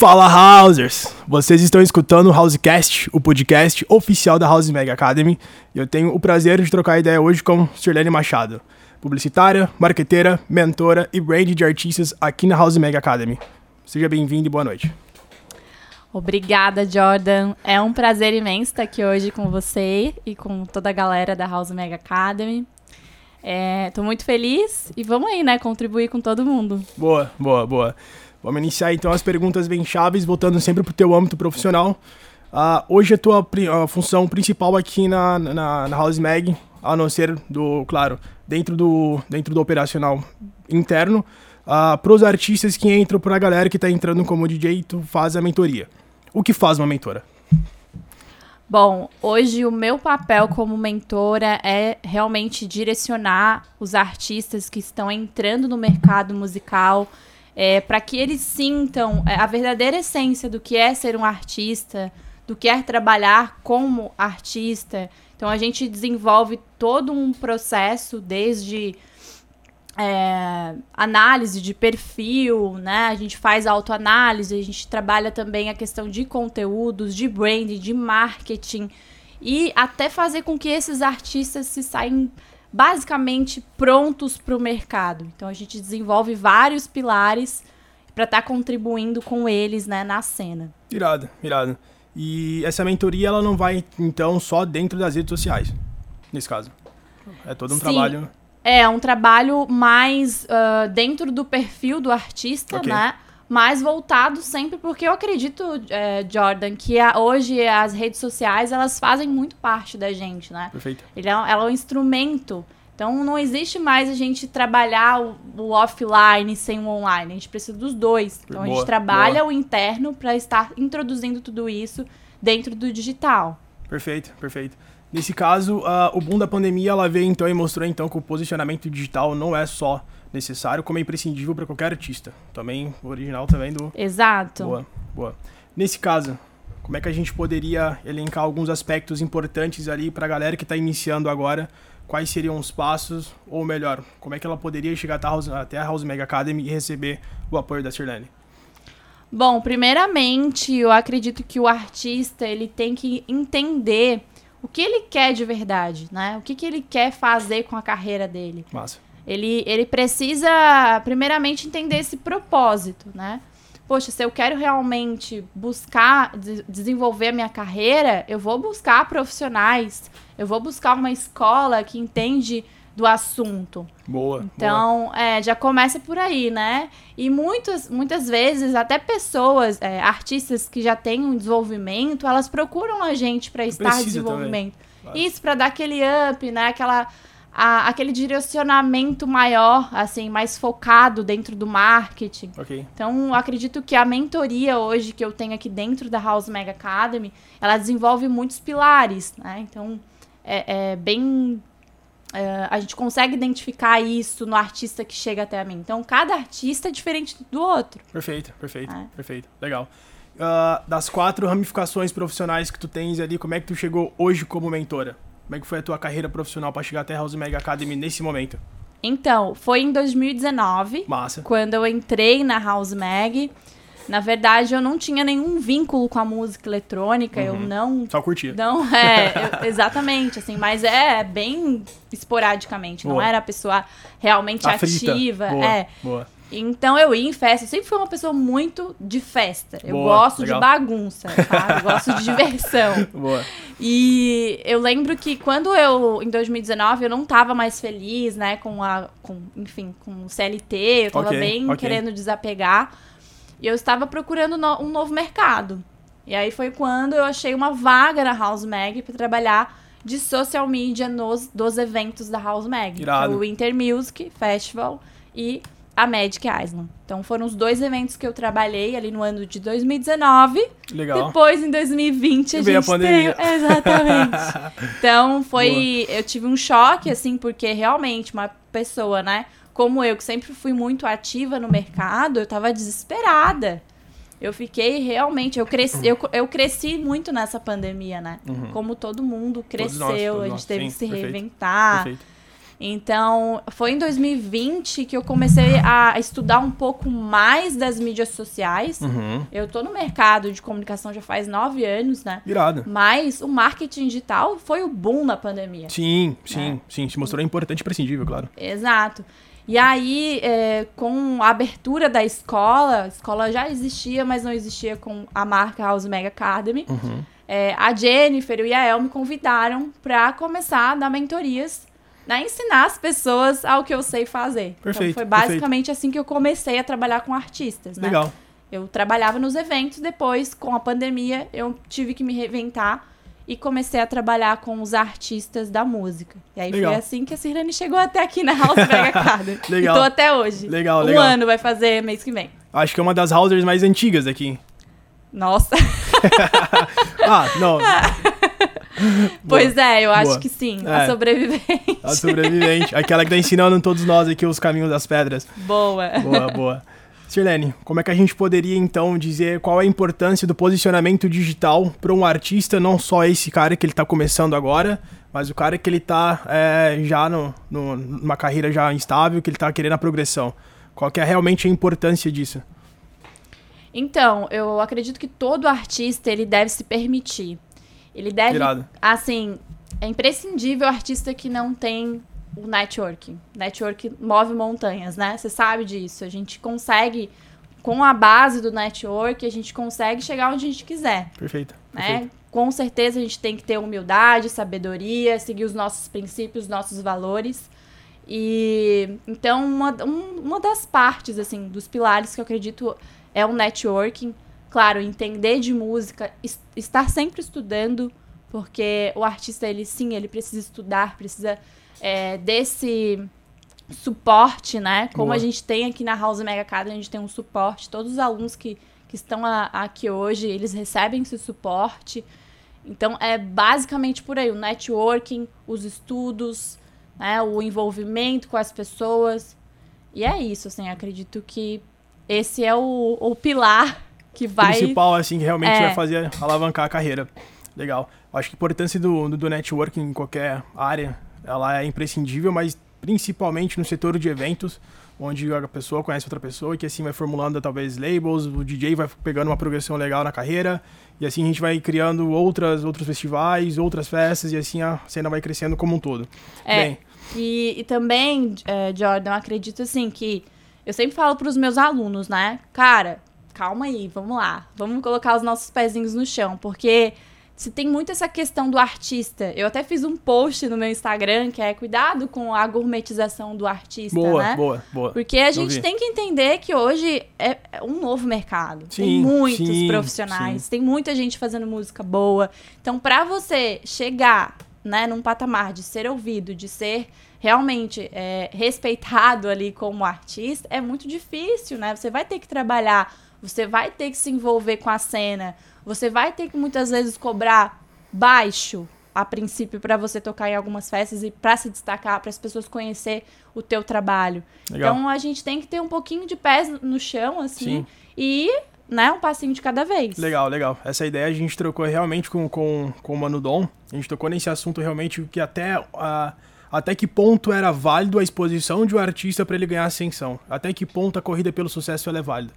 Fala Housers! Vocês estão escutando o Housecast, o podcast oficial da House Mega Academy, e eu tenho o prazer de trocar ideia hoje com Sirlene Machado, publicitária, marqueteira, mentora e brand de artistas aqui na House Mega Academy. Seja bem-vindo e boa noite. Obrigada, Jordan. É um prazer imenso estar aqui hoje com você e com toda a galera da House Mega Academy. Estou muito feliz e vamos aí, né, contribuir com todo mundo. Boa, boa, boa. Vamos iniciar então as perguntas bem chaves, voltando sempre para o teu âmbito profissional. Uh, hoje a tua a função principal aqui na, na, na House Mag, a não ser do, claro, dentro do, dentro do operacional interno, uh, ah, para os artistas que entram, para a galera que está entrando como DJ, tu faz a mentoria. O que faz uma mentora? Bom, hoje o meu papel como mentora é realmente direcionar os artistas que estão entrando no mercado musical, é, para que eles sintam é, a verdadeira essência do que é ser um artista, do que é trabalhar como artista. Então a gente desenvolve todo um processo desde é, análise de perfil, né? A gente faz autoanálise, a gente trabalha também a questão de conteúdos, de branding, de marketing e até fazer com que esses artistas se saiam basicamente prontos para o mercado. Então a gente desenvolve vários pilares para estar tá contribuindo com eles, né, na cena. Irado, irado. E essa mentoria ela não vai então só dentro das redes sociais, nesse caso. É todo um Sim. trabalho. É, um trabalho mais uh, dentro do perfil do artista, okay. né? Mais voltado sempre, porque eu acredito, é, Jordan, que a, hoje as redes sociais elas fazem muito parte da gente, né? Perfeito. Ele é, ela é um instrumento. Então não existe mais a gente trabalhar o, o offline sem o online. A gente precisa dos dois. Então boa, a gente trabalha boa. o interno para estar introduzindo tudo isso dentro do digital. Perfeito, perfeito. Nesse caso, uh, o boom da pandemia ela veio então e mostrou então que o posicionamento digital não é só necessário, como é imprescindível para qualquer artista. Também, o original também do. Exato. Boa, boa. Nesse caso, como é que a gente poderia elencar alguns aspectos importantes ali para a galera que está iniciando agora? Quais seriam os passos, ou melhor, como é que ela poderia chegar até a House Mega Academy e receber o apoio da Sirlene? Bom, primeiramente, eu acredito que o artista ele tem que entender o que ele quer de verdade, né? O que, que ele quer fazer com a carreira dele. Massa. Ele, ele precisa, primeiramente, entender esse propósito, né? Poxa, se eu quero realmente buscar de desenvolver a minha carreira, eu vou buscar profissionais, eu vou buscar uma escola que entende do assunto. Boa. Então, boa. É, já começa por aí, né? E muitas, muitas vezes, até pessoas, é, artistas que já têm um desenvolvimento, elas procuram a gente para estar em desenvolvimento. Isso, para dar aquele up, né? Aquela a, aquele direcionamento maior, assim, mais focado dentro do marketing. Okay. Então, acredito que a mentoria hoje que eu tenho aqui dentro da House Mega Academy, ela desenvolve muitos pilares, né? Então, é, é bem... É, a gente consegue identificar isso no artista que chega até a mim. Então, cada artista é diferente do outro. Perfeito, perfeito, é. perfeito. Legal. Uh, das quatro ramificações profissionais que tu tens ali, como é que tu chegou hoje como mentora? Como é que foi a tua carreira profissional para chegar até a House Mega Academy nesse momento? Então, foi em 2019. Massa. Quando eu entrei na House Mag. Na verdade, eu não tinha nenhum vínculo com a música eletrônica, uhum. eu não... Só curtia. Não, é, eu, exatamente, assim, mas é bem esporadicamente, Boa. não era a pessoa realmente ativa. Boa. É. Boa. Então eu ia em festa, eu sempre fui uma pessoa muito de festa. Eu Boa, gosto legal. de bagunça, tá? Eu gosto de diversão. Boa. E eu lembro que quando eu, em 2019, eu não tava mais feliz, né, com a, com, enfim, com o CLT, eu tava okay, bem okay. querendo desapegar. E eu estava procurando no, um novo mercado. E aí foi quando eu achei uma vaga na House Mag para trabalhar de social media nos dos eventos da House Mag. Irado. O Winter Music Festival e a Magic Island. Então foram os dois eventos que eu trabalhei ali no ano de 2019. Legal. Depois em 2020 a Veio gente a pandemia. tem, exatamente. então foi, Boa. eu tive um choque assim, porque realmente uma pessoa, né, como eu que sempre fui muito ativa no mercado, eu tava desesperada. Eu fiquei realmente, eu cresci, eu, eu cresci muito nessa pandemia, né? Uhum. Como todo mundo cresceu, nós, a gente nós. teve Sim, que se perfeito, reinventar. Perfeito Então, foi em 2020 que eu comecei a estudar um pouco mais das mídias sociais. Uhum. Eu tô no mercado de comunicação já faz nove anos, né? Irado. Mas o marketing digital foi o boom na pandemia. Sim, sim, É. sim. Se mostrou importante e imprescindível, claro. Exato. E aí, é, com a abertura da escola, a escola já existia, mas não existia com a marca House Mega Academy. Uhum. É, a Jennifer e o Yael me convidaram para começar a dar mentorias, né, ensinar as pessoas ao que eu sei fazer. Perfeito, então, foi basicamente assim que eu comecei a trabalhar com artistas, né? Legal. Eu trabalhava nos eventos, depois, com a pandemia, eu tive que me reinventar e comecei a trabalhar com os artistas da música. E aí Legal. foi assim que a Cirlane chegou até aqui na House Mega Academy. Legal. E tô até hoje. Legal, um legal. ano vai fazer mês que vem. Acho que é uma das housers mais antigas aqui. Nossa. Ah, não. pois é, eu acho Boa. que sim. É. A sobrevivente. A sobrevivente. Aquela que tá ensinando todos nós aqui os caminhos das pedras. Boa. Boa, boa. Sirlene, como é que a gente poderia então dizer qual é a importância do posicionamento digital para um artista, não só esse cara que ele tá começando agora, mas o cara que ele tá é, já no, no- numa carreira já instável, que ele tá querendo a progressão? Qual que é realmente a importância disso? Então, eu acredito que todo artista ele deve se permitir. Ele deve, Irado. assim, é imprescindível o artista que não tem o networking. Network move montanhas, né? Você sabe disso. A gente consegue, com a base do network, a gente consegue chegar onde a gente quiser, Perfeito. né? perfeito. Com certeza a gente tem que ter humildade, sabedoria, seguir os nossos princípios, os nossos valores. E então uma, um- uma das partes assim dos pilares que eu acredito é o networking. Claro, entender de música, es- estar sempre estudando, porque o artista ele sim ele precisa estudar, precisa é, desse suporte, né? Como Boa. a gente tem aqui na House Mega Academy, a gente tem um suporte. Todos os alunos que, que estão a- aqui hoje, eles recebem esse suporte. Então, é basicamente por aí, o networking, os estudos, né, o envolvimento com as pessoas. E é isso, assim, acredito que esse é o, o pilar que vai... principal, assim, que realmente É. vai fazer alavancar a carreira. Legal. Acho que a importância do, do, do networking em qualquer área, ela é imprescindível, mas principalmente no setor de eventos, onde a pessoa conhece outra pessoa e que assim vai formulando talvez labels, o DJ vai pegando uma progressão legal na carreira, e assim a gente vai criando outras, outros festivais, outras festas, e assim a cena vai crescendo como um todo. É. Bem, E, e também, eh, Jordan, eu acredito assim que eu sempre falo para os meus alunos, né? Cara, calma aí, vamos lá. Vamos colocar os nossos pezinhos no chão, porque se tem muito essa questão do artista. Eu até fiz um post no meu Instagram que é cuidado com a gourmetização do artista, boa, né? boa, boa. Porque a gente tem que entender que hoje é é um novo mercado. tem Sim, muitos sim, profissionais, tem muita gente fazendo música boa. Então, para você chegar, né, num patamar de ser ouvido, de ser realmente é, respeitado ali como artista, é muito difícil, né? Você vai ter que trabalhar, você vai ter que se envolver com a cena, você vai ter que muitas vezes cobrar baixo a princípio para você tocar em algumas festas e para se destacar, para as pessoas conhecer o teu trabalho. Legal. Então a gente tem que ter um pouquinho de pés no chão assim Sim. e, né, um passinho de cada vez. Legal, legal. Essa ideia a gente trocou realmente com, com, com o Mano Dom. A gente tocou nesse assunto realmente que até, a, até que ponto era válido a exposição de um artista para ele ganhar ascensão. Até que ponto a corrida pelo sucesso é válida.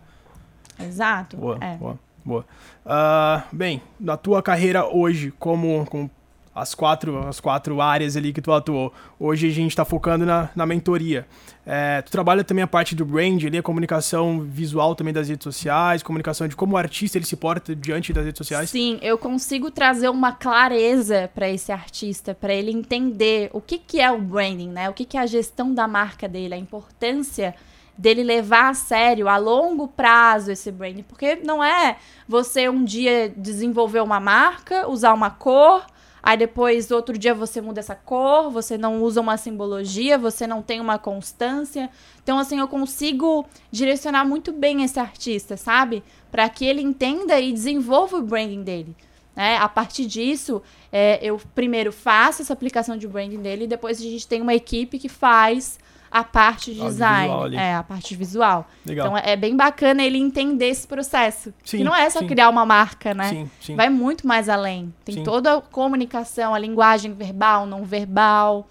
Exato. Boa, é. boa, boa. Ah, bem, na tua carreira hoje, como, como as, quatro, as quatro áreas ali que tu atuou, hoje a gente está focando na, na mentoria. É, tu trabalha também a parte do brand ali, a comunicação visual também das redes sociais, comunicação de como o artista ele se porta diante das redes sociais. Sim, eu consigo trazer uma clareza para esse artista, para ele entender o que, que é o branding, né? O que, que é a gestão da marca dele, a importância dele levar a sério a longo prazo esse branding, porque não é você um dia desenvolver uma marca, usar uma cor, aí depois outro dia você muda essa cor, você não usa uma simbologia, você não tem uma constância. Então assim, eu consigo direcionar muito bem esse artista, sabe? Para que ele entenda e desenvolva o branding dele. Né? A partir disso, é, eu primeiro faço essa aplicação de branding dele e depois a gente tem uma equipe que faz a parte de Audiovisual design. É, a parte visual. Legal. Então é é bem bacana ele entender esse processo. Sim, que não é só sim. criar uma marca, né? Sim, sim. Vai muito mais além. Tem Sim. toda a comunicação, a linguagem verbal, não verbal.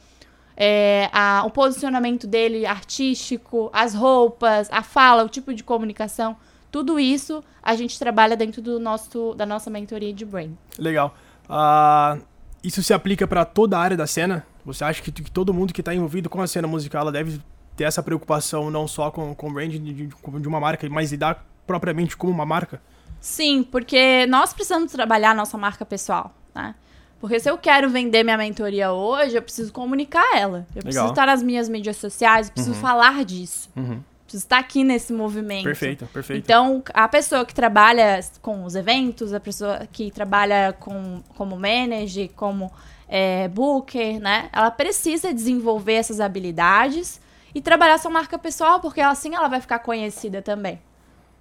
é, a, o posicionamento dele artístico, as roupas, a fala, o tipo de comunicação. Tudo isso a gente trabalha dentro do nosso, da nossa mentoria de Brain. Legal. Uh, isso se aplica para toda a área da cena? Você acha que, que todo mundo que está envolvido com a cena musical deve ter essa preocupação não só com, com o brand de, de, de uma marca, mas lidar propriamente como uma marca? Sim, porque nós precisamos trabalhar a nossa marca pessoal, né? Porque se eu quero vender minha mentoria hoje, eu preciso comunicar ela. Eu Legal. preciso estar nas minhas mídias sociais, eu preciso uhum. falar disso. Uhum. Preciso estar aqui nesse movimento. Perfeito, perfeito. Então, a pessoa que trabalha com os eventos, a pessoa que trabalha com, como manager, como é, booker, né? Ela precisa desenvolver essas habilidades e trabalhar sua marca pessoal, porque assim ela vai ficar conhecida também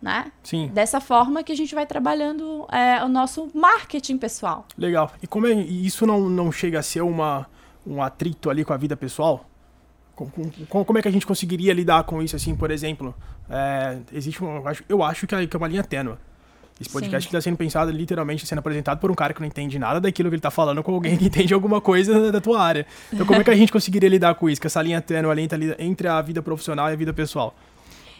né? Sim. Dessa forma que a gente vai trabalhando é, o nosso marketing pessoal. Legal. E como é, isso não, não chega a ser uma, um atrito ali com a vida pessoal? Como, como é que a gente conseguiria lidar com isso, assim, por exemplo? É, existe um, eu acho, eu acho que é, é uma linha tênue. Esse podcast está sendo pensado literalmente sendo apresentado por um cara que não entende nada daquilo que ele está falando com alguém que entende alguma coisa da tua área. Então, como é que a gente conseguiria lidar com isso? Com essa linha tênue ali entre a vida profissional e a vida pessoal?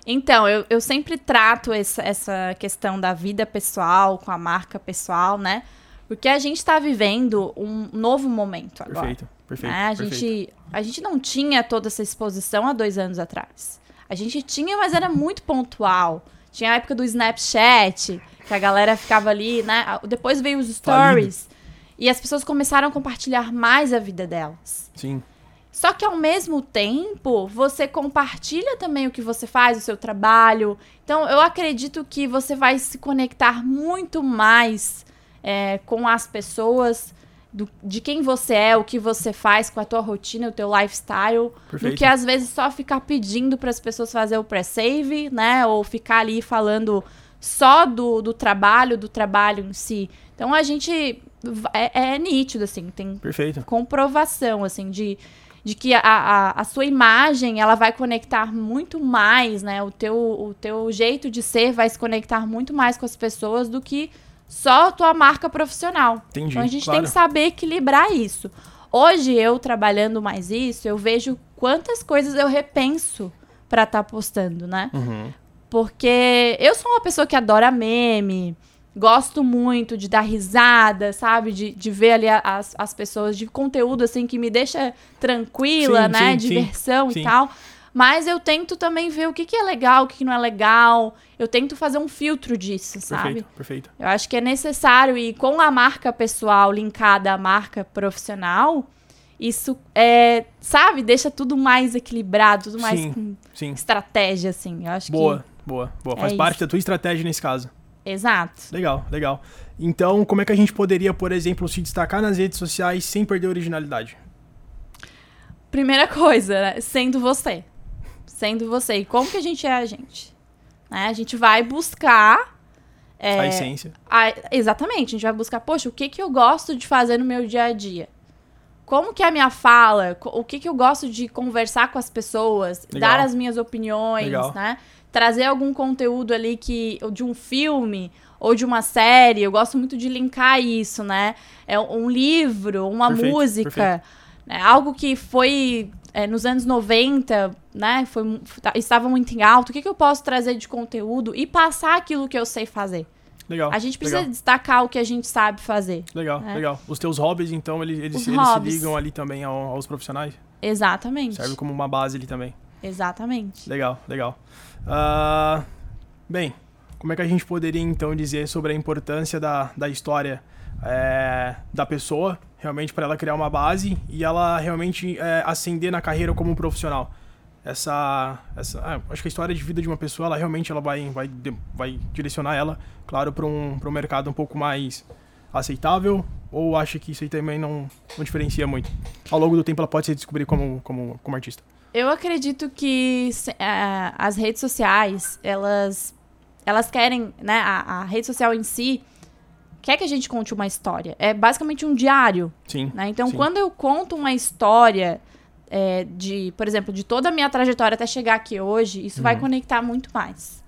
Então, eu, eu sempre trato essa, essa questão da vida pessoal com a marca pessoal, né? Porque a gente está vivendo um novo momento agora. Perfeito, perfeito. Né? A, perfeito. Gente, a gente não tinha toda essa exposição há dois anos atrás. A gente tinha, mas era muito pontual. Tinha a época do Snapchat, que a galera ficava ali, né? Depois veio os stories. Falido. E as pessoas começaram a compartilhar mais a vida delas. Sim. Só que ao mesmo tempo, você compartilha também o que você faz, o seu trabalho. Então, eu acredito que você vai se conectar muito mais é, com as pessoas, do, de quem você é, o que você faz com a tua rotina, o teu lifestyle, Perfeito. do que às vezes só ficar pedindo para as pessoas fazer o pré-save, né? Ou ficar ali falando só do, do trabalho, do trabalho em si. Então, a gente é, é nítido, assim, tem Perfeito. comprovação, assim, de de que a, a, a, sua imagem ela vai conectar muito mais, né? O teu, o teu jeito de ser vai se conectar muito mais com as pessoas do que só a tua marca profissional. Entendi, então a gente claro. tem que saber equilibrar isso. Hoje eu trabalhando mais isso, eu vejo quantas coisas eu repenso para estar tá postando, né? Uhum. Porque eu sou uma pessoa que adora meme, Gosto muito de dar risada, sabe? De, de ver ali as, as pessoas, de conteúdo assim que me deixa tranquila, sim, né? Sim, Diversão sim, e tal. Mas eu tento também ver o que, que é legal, o que, que não é legal. Eu tento fazer um filtro disso, sabe? Perfeito, perfeito. Eu acho que é necessário e com a marca pessoal linkada à marca profissional, isso é, sabe, deixa tudo mais equilibrado, tudo mais sim, com sim. estratégia, assim. Eu acho boa, que. Boa, boa. Faz é parte isso. da tua estratégia nesse caso. Exato. Legal, legal. Então, como é que a gente poderia, por exemplo, se destacar nas redes sociais sem perder a originalidade? Primeira coisa, né? sendo você. Sendo você. E como que a gente é a gente? Né? A gente vai buscar. É, a essência. A, exatamente. A gente vai buscar, poxa, o que, que eu gosto de fazer no meu dia a dia? Como que é a minha fala? O que, que eu gosto de conversar com as pessoas? Legal. Dar as minhas opiniões, Legal. né? trazer algum conteúdo ali que de um filme ou de uma série. Eu gosto muito de linkar isso, né? É um livro, uma perfeito, música, né? algo que foi é, nos anos 90, né? Foi, estava muito em alto. O que, que eu posso trazer de conteúdo e passar aquilo que eu sei fazer? Legal. A gente precisa legal. destacar o que a gente sabe fazer. Legal, né? legal. Os teus hobbies, então, eles, eles, eles se ligam ali também aos profissionais? Exatamente. Serve como uma base ali também. Exatamente. Legal, legal. Uh, bem, como é que a gente poderia então dizer sobre a importância da, da história é, da pessoa, realmente para ela criar uma base e ela realmente é, ascender na carreira como um profissional? Essa, essa ah, acho que a história de vida de uma pessoa, ela realmente ela vai, vai, vai direcionar ela, claro, para um, um mercado um pouco mais aceitável ou acha que isso aí também não, não diferencia muito? Ao longo do tempo ela pode se descobrir como, como, como artista. Eu acredito que uh, as redes sociais, elas, elas querem, né, a, a, rede social em si quer que a gente conte uma história. É basicamente um diário. Sim. Né? Então, sim. quando eu conto uma história é, de, por exemplo, de toda a minha trajetória até chegar aqui hoje, isso uhum. vai conectar muito mais.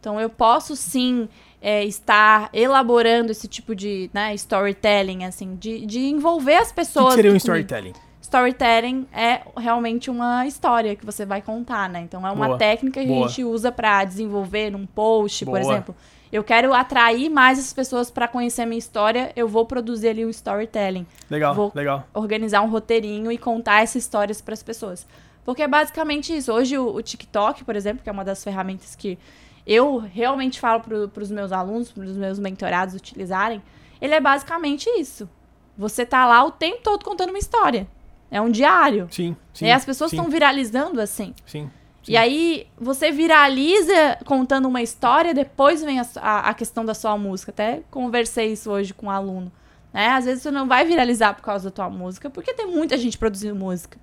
Então, eu posso sim é, estar elaborando esse tipo de né, storytelling, assim, de, de envolver as pessoas. O que seria um storytelling? Storytelling é realmente uma história que você vai contar, né? Então é uma Boa, técnica que boa. a gente usa pra desenvolver num post, por Boa. exemplo. Eu quero atrair mais as pessoas pra conhecer a minha história, eu vou produzir ali um storytelling Legal, Vou- legal. organizar um roteirinho e contar essas histórias para as pessoas. Porque é basicamente isso. Hoje o, o TikTok, por exemplo, que é uma das ferramentas que eu realmente falo para os meus alunos, para os meus mentorados utilizarem, ele é basicamente isso. Você tá lá o tempo todo contando uma história. É um diário. Sim, sim. e as pessoas sim, estão viralizando assim. Sim. E aí, você viraliza contando uma história, depois vem a, a, a questão da sua música. Até conversei isso hoje com um aluno. Né? Às vezes você não vai viralizar por causa da tua música, porque tem muita gente produzindo música.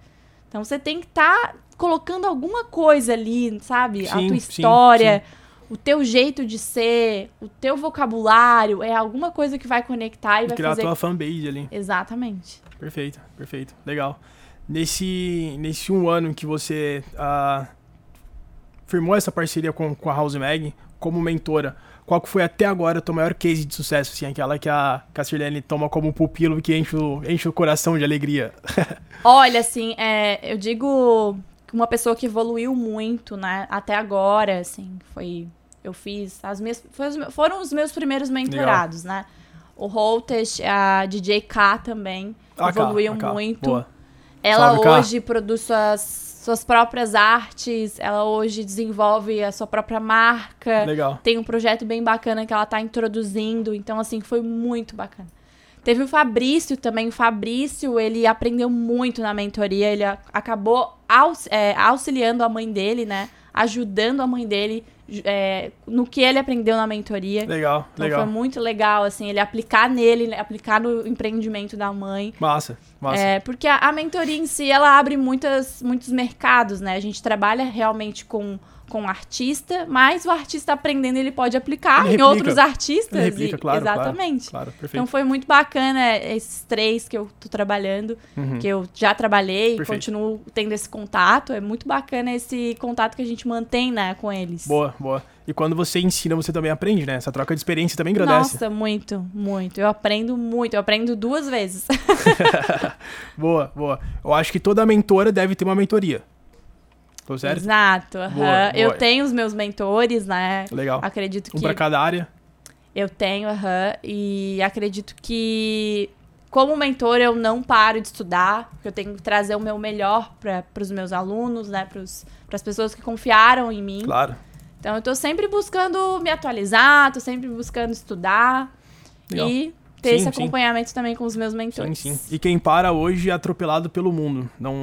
Então você tem que estar colocando alguma coisa ali, sabe? a Sim, tua sim, história, o teu jeito de ser, o teu vocabulário, é alguma coisa que vai conectar e E vai criar a fazer. tua fanbase ali. Exatamente. Perfeito, perfeito. Legal. Nesse, nesse um ano que você ah, firmou essa parceria com, com a House Mag como mentora, qual que foi até agora o teu maior case de sucesso, assim, aquela que a, Sirlene toma como pupilo que enche o, enche o coração de alegria? Olha, assim, é, eu digo uma pessoa que evoluiu muito, né? Até agora, assim, foi. Eu fiz as minhas. foi foram os meus primeiros mentorados, né? O Holtest, a DJ K também. Ah, evoluiu ah, muito. Boa. Ela Salve, hoje produz suas, suas próprias artes, ela hoje desenvolve a sua própria marca. Legal. Tem um projeto bem bacana que ela tá introduzindo, então assim, foi muito bacana. Teve o Fabrício também, o Fabrício, ele aprendeu muito na mentoria, ele acabou aux- é, auxiliando a mãe dele, né, ajudando a mãe dele é, no que ele aprendeu na mentoria. Legal, Então legal. foi muito legal, assim, ele aplicar nele, né, aplicar no empreendimento da mãe. Massa, massa. É, porque a, a mentoria em si, ela abre muitas, muitos mercados, né? A gente trabalha realmente com, com o artista, mas o artista aprendendo, ele pode aplicar Ele em replica. outros artistas. Ele replica, e- claro, claro. Exatamente. Claro, perfeito. Então foi muito bacana esses três que eu tô trabalhando, Uhum. que eu já trabalhei e Perfeito. continuo tendo esse contato. É muito bacana esse contato que a gente mantém, né, com eles. Boa, boa. E quando você ensina, você também aprende, né? Essa troca de experiência também agradece. Nossa, muito, muito. Eu aprendo muito. Eu aprendo duas vezes. Boa, boa. Eu acho que toda mentora deve ter uma mentoria. Certo? Exato. Boa, Eu tenho os meus mentores, né? Legal. Acredito Um que pra cada área. eu tenho, aham. E acredito que, como mentor, eu não paro de estudar. porque Eu tenho que trazer o meu melhor para os meus alunos, né? Para as pessoas que confiaram em mim. Claro. Então, eu tô sempre buscando me atualizar, tô sempre buscando estudar. Legal. E ter Sim, esse sim. acompanhamento também com os meus Sim, mentores. sim. E quem para hoje é atropelado pelo mundo. Não,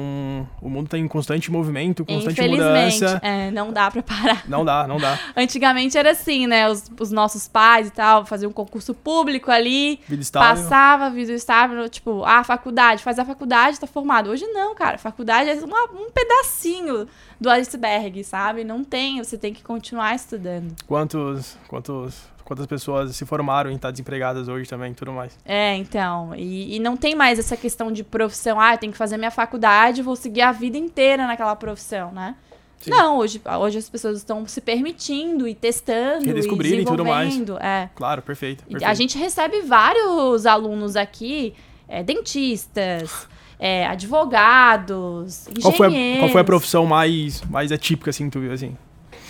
o mundo tá em constante movimento, constante Infelizmente, mudança. é, não dá pra parar. Não dá, não dá. Antigamente era assim, né? Os, os nossos pais e tal, faziam um concurso público ali, Vida estável. passava, vida estável, tipo, ah, faculdade, faz a faculdade, tá formado. Hoje não, cara, faculdade é uma- um pedacinho do iceberg, sabe? Não tem, você tem que continuar estudando. Quantos, quantos, quantas pessoas se formaram e estão desempregadas hoje também e tudo mais. É, então, e, e não tem mais essa questão de profissão, ah, eu tenho que fazer minha faculdade, vou seguir a vida inteira naquela profissão, né? Sim. Não, hoje, hoje as pessoas estão se permitindo e testando Redescobrirem e tudo mais. É. Claro, perfeito. E perfeito. A gente recebe vários alunos aqui, é, dentistas, é, advogados, qual, foi engenheiros. a, qual foi a profissão mais, mais atípica, assim, que tu viu, assim?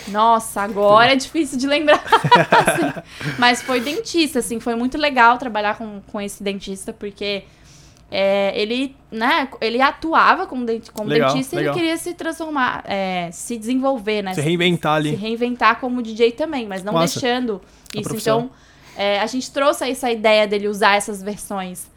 Nossa, agora é difícil de lembrar. assim. Mas foi dentista, assim, foi muito legal trabalhar com, com esse dentista, porque é, ele, né, ele atuava como, denti- como Legal, dentista e legal. ele queria se transformar, é, se desenvolver, né? Se reinventar se ali. reinventar como DJ também, mas não Massa. deixando isso. Então, é, a gente trouxe essa ideia dele usar essas versões.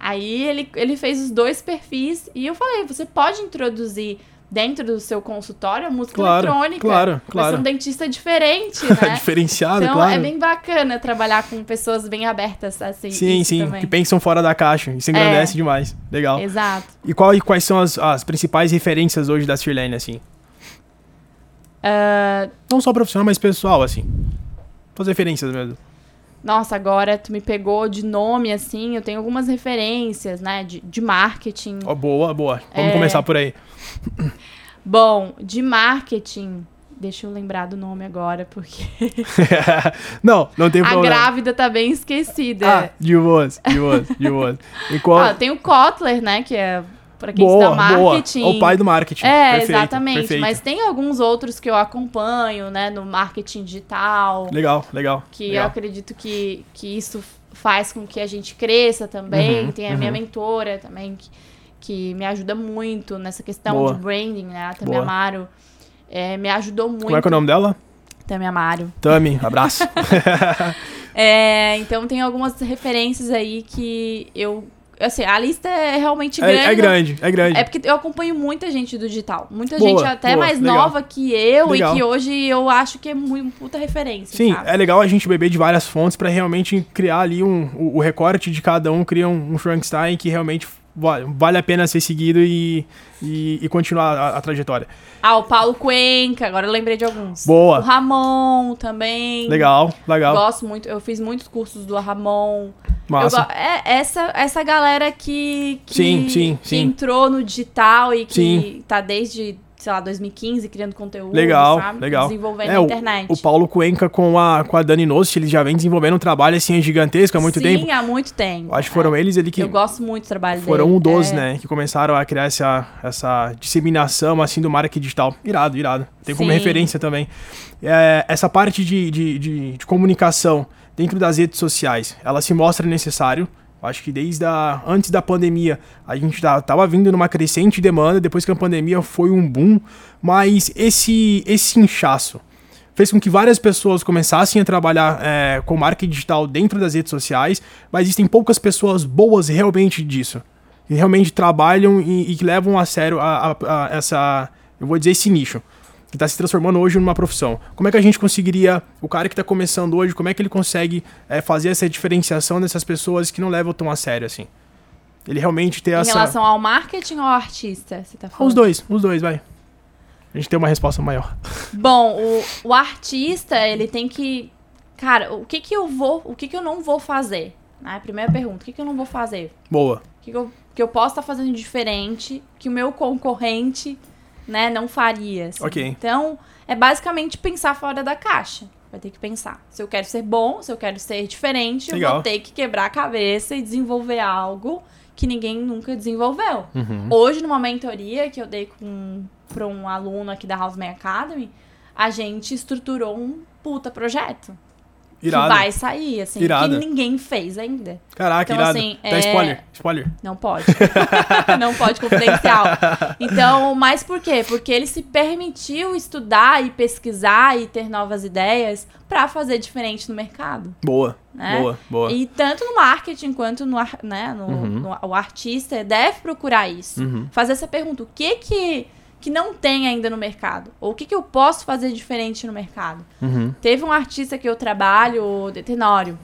Aí ele, ele fez os dois perfis e eu falei, você pode introduzir dentro do seu consultório música Claro, eletrônica. claro, claro. ser um dentista diferente, né? Diferenciado, então claro. é bem bacana trabalhar com pessoas bem abertas assim. sim, sim. também. Que pensam fora da caixa. Isso engrandece demais. Legal. Exato. E, qual, e quais são as, as principais referências hoje da Sirlene, assim? Ah, Não só profissional, mas pessoal, assim. As referências mesmo. Nossa, agora tu me pegou de nome, assim, eu tenho algumas referências, né, de, de marketing. Ó, boa, boa. Vamos É. começar por aí. Bom, de marketing, deixa eu lembrar do nome agora, porque não, não tem a problema. grávida tá bem esquecida. Ah, de boas, de boas, de boas. E qual... Ah, tem o Kotler, né, que é Pra quem boa, está marketing. Boa. O pai do marketing. É, perfeito, exatamente. Perfeito. Mas tem alguns outros que eu acompanho, né, no marketing digital. Legal, legal. Que legal. eu acredito que, que isso faz com que a gente cresça também. Uhum, tem a minha uhum. mentora também, que, que me ajuda muito nessa questão Boa. de branding, né? A Tami Boa. Amaro. é, me ajudou muito. Como é que é o nome dela? Tami Amaro. Tami, abraço. É, então tem algumas referências aí que eu. Assim, a lista é realmente grande. é, é grande, é grande. É porque eu acompanho muita gente do digital. Muita Boa, gente até boa, mais legal. nova que eu Legal. e que hoje eu acho que é muito puta referência. Sim, sabe? é legal a gente beber de várias fontes pra realmente criar ali um, o, o recorte de cada um, cria um, um Frankenstein que realmente vale a pena ser seguido e, e, e continuar a, a trajetória. Ah, o Paulo Cuenca, agora eu lembrei de alguns. Boa. O Ramon também. Legal, legal. Gosto muito, eu fiz muitos cursos do Ramon. Massa. go- é essa, essa galera que, que, Sim, sim, que sim. entrou no digital e que Sim. tá desde, sei lá, 2015 criando conteúdo, Legal, sabe? legal. Desenvolvendo É, a o- internet. O Paulo Cuenca com a, com a Dani Nost, eles já vêm desenvolvendo um trabalho assim gigantesco há muito Sim, tempo. há muito tempo. Acho que foram eles ali que Eu gosto muito do trabalho foram dele. um dos, É. né, que começaram a criar essa, essa disseminação assim do marketing digital. Irado, irado. Tem como Sim. referência também. É, essa parte de, de, de, de comunicação dentro das redes sociais, ela se mostra necessário. Acho que desde a, antes da pandemia a gente tá, tava vindo numa crescente demanda, depois que a pandemia foi um boom, mas esse, esse inchaço fez com que várias pessoas começassem a trabalhar é, com marketing digital dentro das redes sociais, mas existem poucas pessoas boas realmente disso. Que realmente trabalham e, e que levam a sério a, a- a essa, eu vou dizer, esse nicho. Que está se transformando hoje numa profissão. Como é que a gente conseguiria, o cara que está começando hoje, como é que ele consegue é, fazer essa diferenciação dessas pessoas que não levam tão a sério assim? Ele realmente ter Em essa. relação ao marketing ou ao artista, você tá falando? Os dois, os dois, vai. A gente tem uma resposta maior. Bom, o, o artista, ele tem que. Cara, o que que eu vou. O que que eu não vou fazer? Né? Primeira pergunta, o que que eu não vou fazer? Boa. O que, que, eu, que eu posso estar fazendo diferente que o meu concorrente, né, não faria. assim. Ok. Então, é basicamente pensar fora da caixa. Vai ter que pensar. Se eu quero ser bom, se eu quero ser diferente, eu Legal. vou ter que quebrar a cabeça e desenvolver algo que ninguém nunca desenvolveu. Uhum. Hoje, numa mentoria que eu dei para um aluno aqui da House Man Academy, a gente estruturou um puta projeto. Irado. Que vai sair, assim, Irado. que ninguém fez ainda. Caraca, Então, irado. assim, Dá é- spoiler, spoiler. Não pode. não pode, confidencial. Então, mas por quê? Porque ele se permitiu estudar e pesquisar e ter novas ideias pra fazer diferente no mercado. Boa, Né? boa, boa. E tanto no marketing quanto no, né, no, no- o artista deve procurar isso. Uhum. Fazer essa pergunta: o que que, que não tem ainda no mercado? Ou o que, que eu posso fazer diferente no mercado? Uhum. Teve um artista que eu trabalho, o Detenório,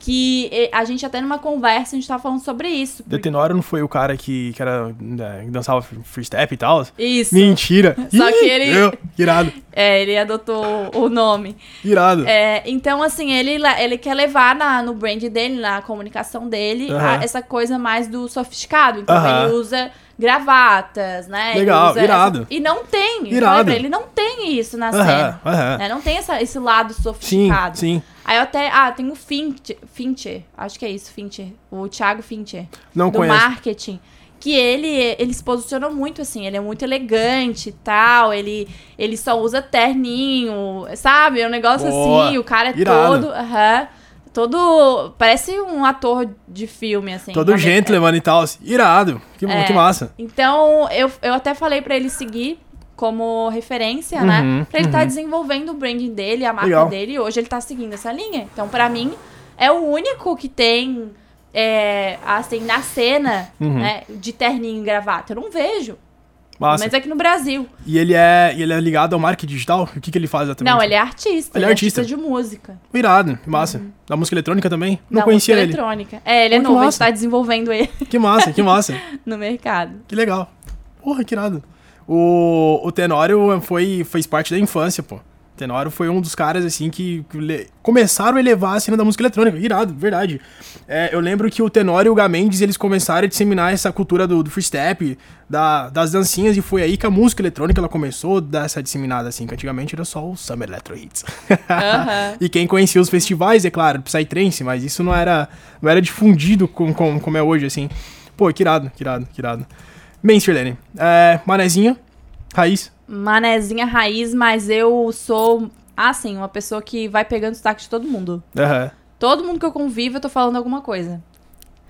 que eh, a gente até numa conversa a gente tava falando sobre isso. porque- Detenório não foi o cara que, que, era, né, que dançava free step e tal? Isso. Mentira. Só que ele- eu, irado, É, ele adotou o nome. irado. É, então, assim, ele, le- ele quer levar na, no brand dele, na comunicação dele, a- essa coisa mais do sofisticado. Então, ele usa gravatas, né? Legal, usa irado. essa- E não tem. eu Irado. Ele não tem isso na Aham, cena. aham. né? Não tem essa, esse lado Sim, sofisticado. sim. Aí eu até. Ah, tem o Fincher, Fincher. Acho que é isso, Fincher. O Thiago Fincher. Não do conheço. marketing. Que ele, ele se posicionou muito assim, ele é muito elegante e tal, ele, ele só usa terninho, sabe? É um negócio Boa. assim, o cara é Irado. todo. aham, todo. Parece um ator de filme, assim. Todo gentleman e tal. Irado. Que, É. que massa. Então, eu, eu até falei pra ele seguir como referência, né? Uhum, Pra ele estar uhum. desenvolvendo o branding dele, a marca Legal. dele, e hoje ele tá seguindo essa linha. Então, pra mim, é o único que tem, é, assim, na cena, Uhum. né, de terninho e gravata. Eu não vejo. Massa. menos aqui no Brasil. E ele é, ele é ligado ao marketing digital? O que, que ele faz exatamente? Não, ele é artista. Ele é artista. de música. Irado, que massa. Da música eletrônica também? Não da conhecia música ele. eletrônica. É, ele é que novo, a gente tá desenvolvendo ele Que massa, que massa. no mercado. Que legal. Porra, que irado. O, o Tenório foi, fez parte da infância, pô. O Tenório foi um dos caras, assim, que começaram a elevar a cena da música eletrônica. Irado, verdade. É, eu lembro que o Tenório e o Gamendes, eles começaram a disseminar essa cultura do, do freestep, da, das dancinhas, e foi aí que a música eletrônica, ela começou a dar essa disseminada, assim, que antigamente era só o Summer Electro Hits. Aham. E quem conhecia os festivais, é claro, Psytrance, mas isso não era, não era difundido com, com, como é hoje, assim. Pô, que irado, que irado, que irado. Bem, Sirlene, é, manezinha, raiz. Manezinha raiz, mas eu sou, assim, uma pessoa que vai pegando sotaque de todo mundo. Aham. Todo mundo que eu convivo, eu tô falando alguma coisa.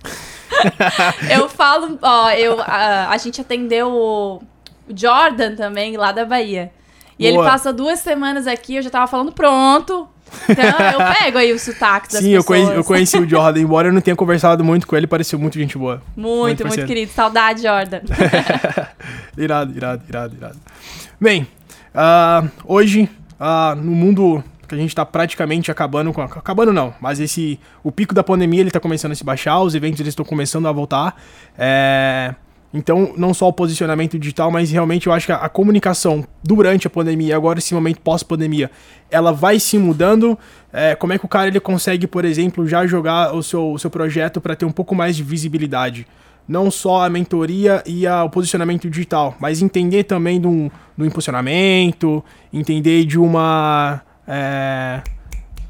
eu falo, ó, eu, a, a gente atendeu o Jordan também, lá da Bahia. E ele Boa. passa duas semanas aqui, eu já tava falando pronto. Então eu pego aí o sotaque das Sim, eu pessoas. conheci, eu conheci o Jordan, embora eu não tenha conversado muito com ele, pareceu muito gente boa. Muito, muito, parceiro. querido. Saudade, Jordan. Irado, irado, irado, irado. Bem, ah, hoje, ah, no mundo que a gente tá praticamente acabando com. Acabando não, mas esse. O pico da pandemia ele tá começando a se baixar, os eventos eles estão começando a voltar. É, então, não só o posicionamento digital, mas realmente eu acho que a, a comunicação durante a pandemia agora esse momento pós-pandemia, ela vai se mudando. É, como é que o cara ele consegue, por exemplo, já jogar o seu, o seu projeto para ter um pouco mais de visibilidade? não só a mentoria e a- o posicionamento digital, mas entender também do, do impulsionamento, entender de uma. é,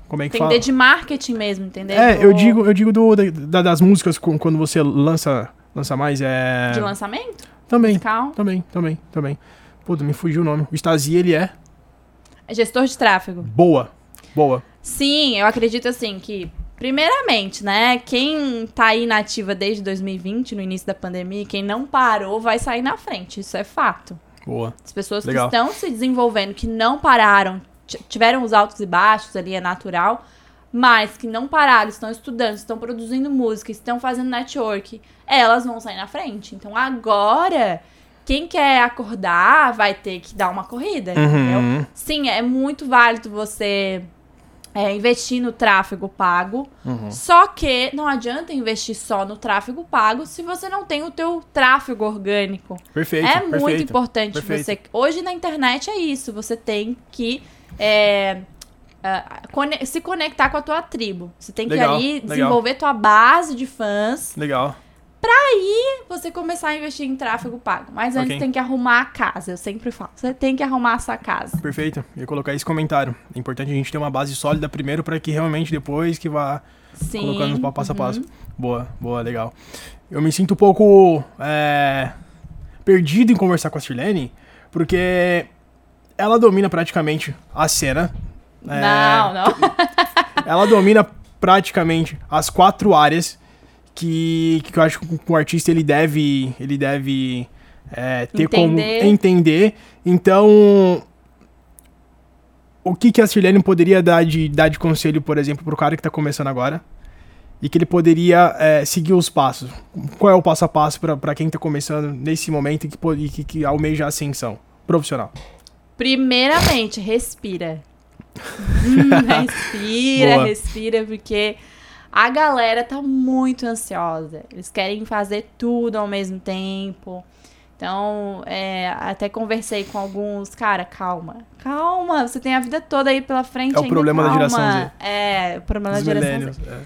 como é que Entender fala? de marketing mesmo, entendeu? É, eu Do- digo, eu digo do, da- das músicas quando você lança, lança mais. É... De lançamento? Também, Musical? também, também, também. Puta, me fugiu o nome. O Stasi, ele é É gestor de tráfego. boa. Boa. Sim, eu acredito assim que, primeiramente, né, quem tá aí na ativa desde 2020, no início da pandemia, quem não parou vai sair na frente, isso é fato. Boa. As pessoas Legal. que estão se desenvolvendo, que não pararam, tiveram os altos e baixos ali, é natural, mas que não pararam, estão estudando, estão produzindo música, estão fazendo network, elas vão sair na frente. Então agora, quem quer acordar vai ter que dar uma corrida, entendeu? Uhum. Sim, é muito válido você é, investir no tráfego pago. Uhum. Só que não adianta investir só no tráfego pago se você não tem o teu tráfego orgânico. Perfeito. é muito perfeito. importante perfeito. você. Hoje na internet é isso. Você tem que é, ah, se conectar com a tua tribo. Você tem que Legal, ali legal. desenvolver tua base de fãs Legal. e você começar a investir em tráfego pago. Mas antes Ok. tem que arrumar a casa. Eu sempre falo. Você tem que arrumar a sua casa. Perfeito. Eu ia colocar esse comentário. É importante a gente ter uma base sólida primeiro para que realmente depois que vá Sim. colocando no passo a uhum. passo. Boa, boa, legal. Eu me sinto um pouco é, perdido em conversar com a Sirlene, porque ela domina praticamente a cena. É, Não, não. Ela domina praticamente as quatro áreas que, que eu acho que o artista ele deve, ele deve é, ter Entender. como entender. Então, o que, que a Sirlene poderia dar de, dar de conselho, por exemplo, pro cara que tá começando agora? E que ele poderia é, seguir os passos. Qual é o passo a passo para quem tá começando nesse momento e que, que, que almeja a ascensão profissional? Primeiramente, respira. Hum, respira, respira, porque a galera tá muito ansiosa. Eles querem fazer tudo ao mesmo tempo. Então, é, até conversei com alguns, cara, calma, calma, você tem a vida toda aí pela frente. É o ainda, problema da calma. geração Z. É, o problema Os da geração Z. é.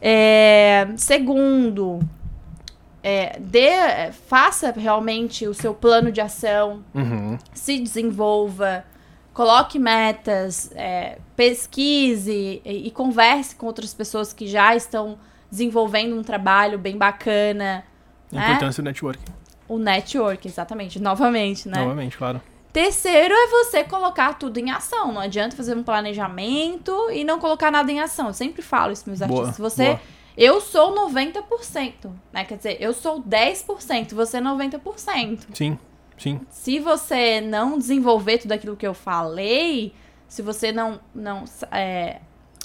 É, segundo, é, dê, faça realmente o seu plano de ação, Uhum. se desenvolva, coloque metas, é, pesquise e, e converse com outras pessoas que já estão desenvolvendo um trabalho bem bacana. A né? importância do network. O network, exatamente, novamente, né? Novamente, claro. Terceiro é você colocar tudo em ação. Não adianta fazer um planejamento e não colocar nada em ação. Eu sempre falo isso, meus Boa, artistas. Você, boa. eu sou 90%, né? Quer dizer, eu sou 10%, você é 90%. Sim, sim. Se você não desenvolver tudo aquilo que eu falei, se você não, não é,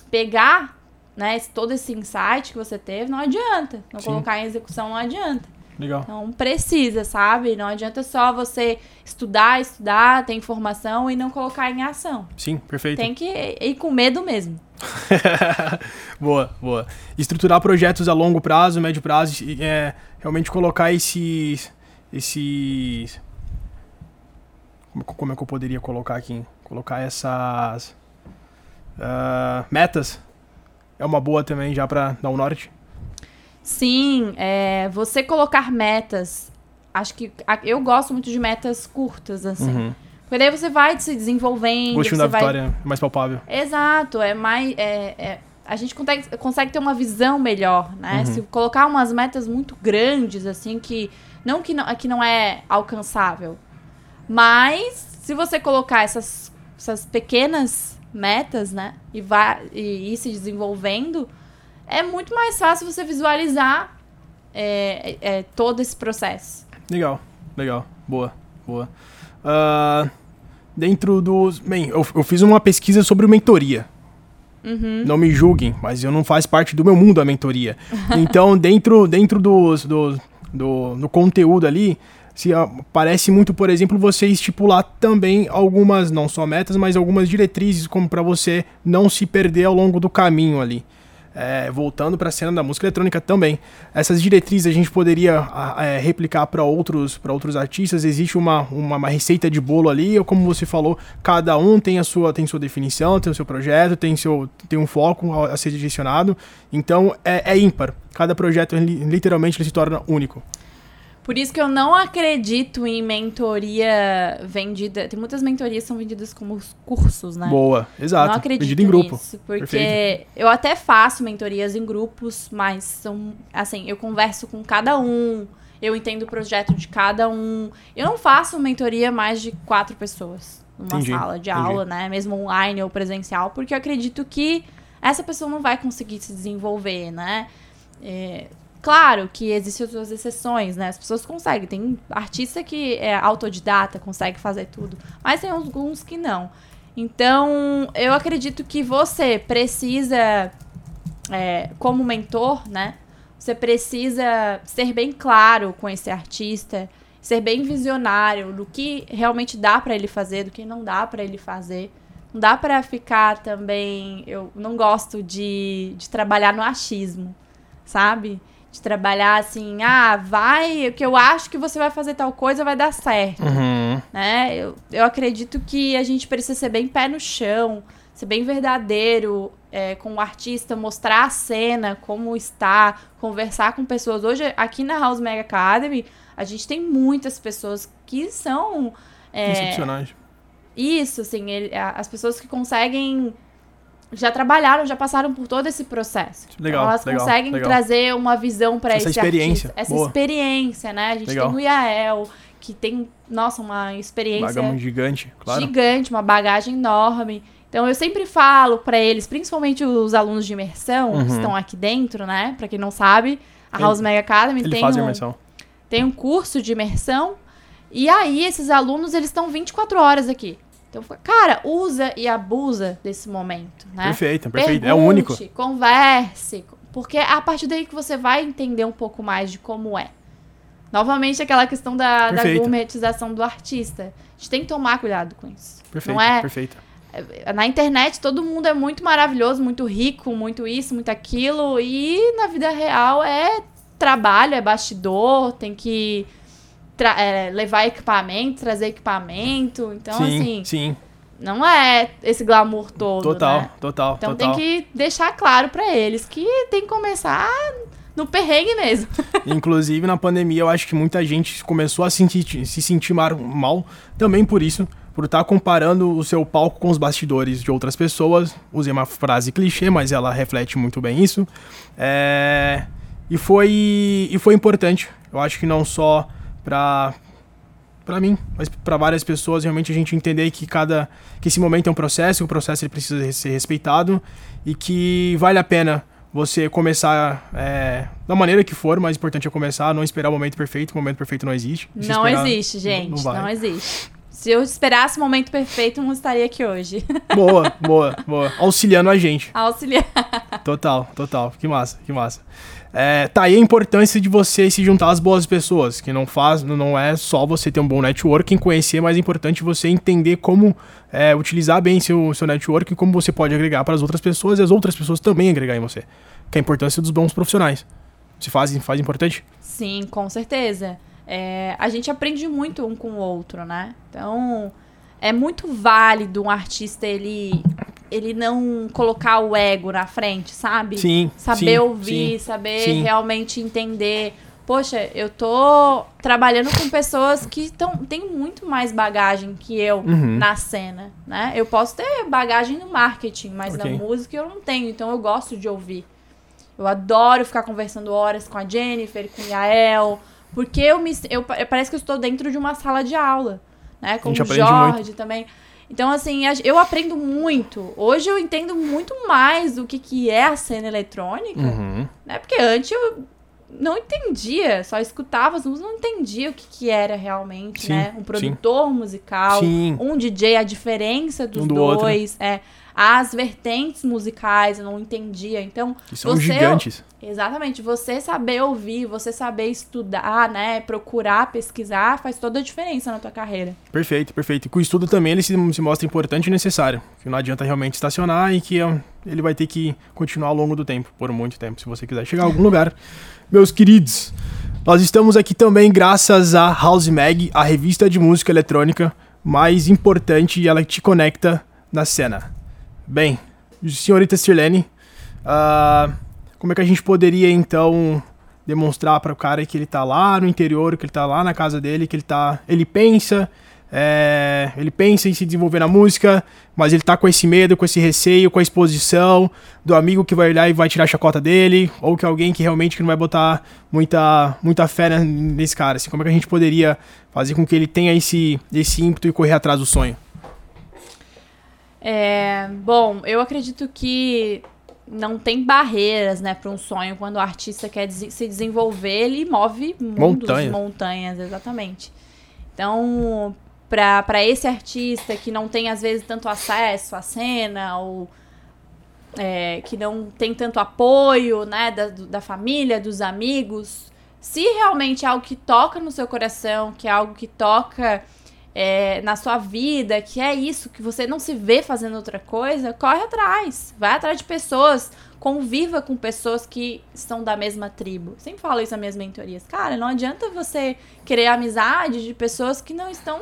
pegar né, todo esse insight que você teve, não adianta. Não Sim. colocar em execução não adianta. Legal. Então precisa, sabe? Não adianta só você estudar, estudar, ter informação e não colocar em ação. Sim, perfeito. Tem que ir com medo mesmo. boa, boa. Estruturar projetos a longo prazo, médio prazo, é, realmente colocar esses. esses. Como, como é que eu poderia colocar aqui? Colocar essas. ah, metas é uma boa também já pra dar o norte. Sim, é, você colocar metas. Acho que eu gosto muito de metas curtas, assim. Uhum. Porque daí você vai se desenvolvendo. Gostinho da vai... vitória mais palpável. Exato, é mais. é- é- a gente consegue, consegue ter uma visão melhor, né? Uhum. Se colocar umas metas muito grandes, assim, que Não que não, que não é alcançável. Mas, se você colocar essas, essas pequenas metas, né? E, vai, e ir se desenvolvendo, é muito mais fácil você visualizar é, é, todo esse processo. Legal, legal. Boa, boa. Uh, dentro dos. Bem, eu, eu fiz uma pesquisa sobre mentoria. Uhum. Não me julguem, mas eu não faz parte do meu mundo a mentoria. Então, dentro, dentro dos, do, do, do conteúdo ali, se parece muito, por exemplo, você estipular também algumas, não só metas, mas algumas diretrizes como para você não se perder ao longo do caminho ali é, voltando para a cena da música eletrônica também. Essas diretrizes a gente poderia é, replicar para outros, outros artistas. Existe uma, uma, uma, receita de bolo ali, ou como você falou, cada um tem a sua, tem sua definição, tem o seu projeto, tem, seu, tem um foco a, ser direcionado. Então é, é ímpar. Cada projeto literalmente se torna único. Por isso que eu não acredito em mentoria vendida. Tem muitas mentorias que são vendidas como cursos, né? Boa, exato. Não acredito em grupo. Nisso, porque Perfeito. eu até faço mentorias em grupos, mas são assim, eu converso com cada um, eu entendo o projeto de cada um. Eu não faço mentoria mais de quatro pessoas numa entendi, sala de entendi. aula, né? Mesmo online ou presencial, porque eu acredito que essa pessoa não vai conseguir se desenvolver, né? É, Claro que existem outras exceções, né? As pessoas conseguem. Tem artista que é autodidata, consegue fazer tudo. Mas tem alguns que não. Então, eu acredito que você precisa, é, como mentor, né? Você precisa ser bem claro com esse artista, ser bem visionário do que realmente dá para ele fazer, do que não dá para ele fazer. Não dá para ficar também. Eu não gosto de, de trabalhar no achismo, sabe? De trabalhar assim, ah, vai, o que eu acho que você vai fazer tal coisa vai dar certo. Uhum. Né? Eu, eu acredito que a gente precisa ser bem pé no chão, ser bem verdadeiro é, com o artista, mostrar a cena, como está, conversar com pessoas. Hoje, aqui na House Mega Academy, a gente tem muitas pessoas que são. É, Excepcionais. Isso, assim, ele, as pessoas que conseguem já trabalharam, já passaram por todo esse processo. Legal. Então elas legal, conseguem legal. trazer uma visão para esse experiência. artista. Essa Boa. experiência, né? A gente legal. tem o Yael, que tem, nossa, uma experiência bagagem gigante, claro. Gigante, uma bagagem enorme. Então eu sempre falo para eles, principalmente os alunos de imersão uhum. que estão aqui dentro, né? Para quem não sabe, a House ele, Mega Academy tem um, tem um curso de imersão. E aí esses alunos, eles estão 24 horas aqui. Então, cara, usa e abusa desse momento, né? Perfeito, perfeito. Pergunte, é o único. Converse, porque é a partir daí que você vai entender um pouco mais de como é. Novamente, aquela questão da, da gourmetização do artista. A gente tem que tomar cuidado com isso. Perfeito, Não é, perfeito. É, na internet, todo mundo é muito maravilhoso, muito rico, muito isso, muito aquilo. E na vida real é trabalho, é bastidor, tem que é, levar equipamento, trazer equipamento. Então, sim, assim. Sim. Não é esse glamour todo. Total, né? total. Então total. tem que deixar claro para eles que tem que começar no perrengue mesmo. Inclusive, na pandemia, eu acho que muita gente começou a sentir, se sentir mal também por isso, por estar tá comparando o seu palco com os bastidores de outras pessoas. Usei uma frase clichê, mas ela reflete muito bem isso. É... E, foi, e foi importante. Eu acho que não só para para mim, mas para várias pessoas, realmente a gente entender que cada que esse momento é um processo, o processo ele precisa ser respeitado e que vale a pena você começar é, da maneira que for, mas importante é começar, não esperar o momento perfeito, o momento perfeito não existe. não esperar, existe, gente, não, não, existe. Se eu esperasse o momento perfeito, não estaria aqui hoje. Boa, boa, boa. Auxiliando a gente. Auxiliar. Total, total. Que massa, que massa. É, tá aí a importância de você se juntar às boas pessoas, que não faz, não é só você ter um bom networking, conhecer, mas é importante você entender como é, utilizar bem seu, seu networking, como você pode agregar para as outras pessoas e as outras pessoas também agregar em você. Que é a importância dos bons profissionais. Se faz, faz importante? Sim, com certeza. É, a gente aprende muito um com o outro, né? Então, é muito válido um artista ele ele não colocar o ego na frente, sabe? Sim. Saber sim, ouvir, sim, saber sim. realmente entender. Poxa, eu tô trabalhando com pessoas que tão, têm muito mais bagagem que eu uhum. na cena, né? Eu posso ter bagagem no marketing, mas okay. na música eu não tenho, então eu gosto de ouvir. Eu adoro ficar conversando horas com a Jennifer, com o Yael, Porque eu me. Eu, parece que eu estou dentro de uma sala de aula. Né? Com o Jorge muito. também. Então, assim, eu aprendo muito. Hoje eu entendo muito mais do que, que é a cena eletrônica. Uhum. Né? Porque antes eu não entendia, só escutava as músicas, não entendia o que, que era realmente, Sim, né? Um produtor musical, Sim. um DJ, a diferença dos Um do outro. dois, é, as vertentes musicais, eu não entendia. Então, Que são você gigantes. Exatamente, você saber ouvir, você saber estudar, né, procurar, pesquisar, faz toda a diferença na tua carreira. Perfeito, perfeito. E com o estudo também ele se, se mostra importante e necessário. Que não adianta realmente estacionar e que ó, ele vai ter que continuar ao longo do tempo, por muito tempo, se você quiser chegar a algum lugar. Meus queridos, nós estamos aqui também graças a House Mag, a revista de música eletrônica mais importante e ela te conecta na cena. Bem, senhorita Sirlene, ah, como é que a gente poderia então demonstrar para o cara que ele tá lá no interior, que ele tá lá na casa dele, que ele tá, ele pensa, é, ele pensa em se desenvolver na música, mas ele tá com esse medo, com esse receio, com a exposição do amigo que vai olhar e vai tirar a chacota dele, ou que alguém que realmente que não vai botar muita, muita fé nesse cara. Assim, como é que a gente poderia fazer com que ele tenha esse, esse ímpeto e correr atrás do sonho? É, bom, eu acredito que não tem barreiras, né, para um sonho quando o artista quer des- se desenvolver, ele move mundos, Montanha. montanhas, exatamente. Então, para esse artista que não tem às vezes tanto acesso à cena ou é, que não tem tanto apoio, né, da, da família, dos amigos, se realmente é algo que toca no seu coração, que é algo que toca é, na sua vida, que é isso, que você não se vê fazendo outra coisa, corre atrás. Vai atrás de pessoas, conviva com pessoas que estão da mesma tribo. Sempre falo isso nas minhas mentorias. Cara, não adianta você querer amizade de pessoas que não estão,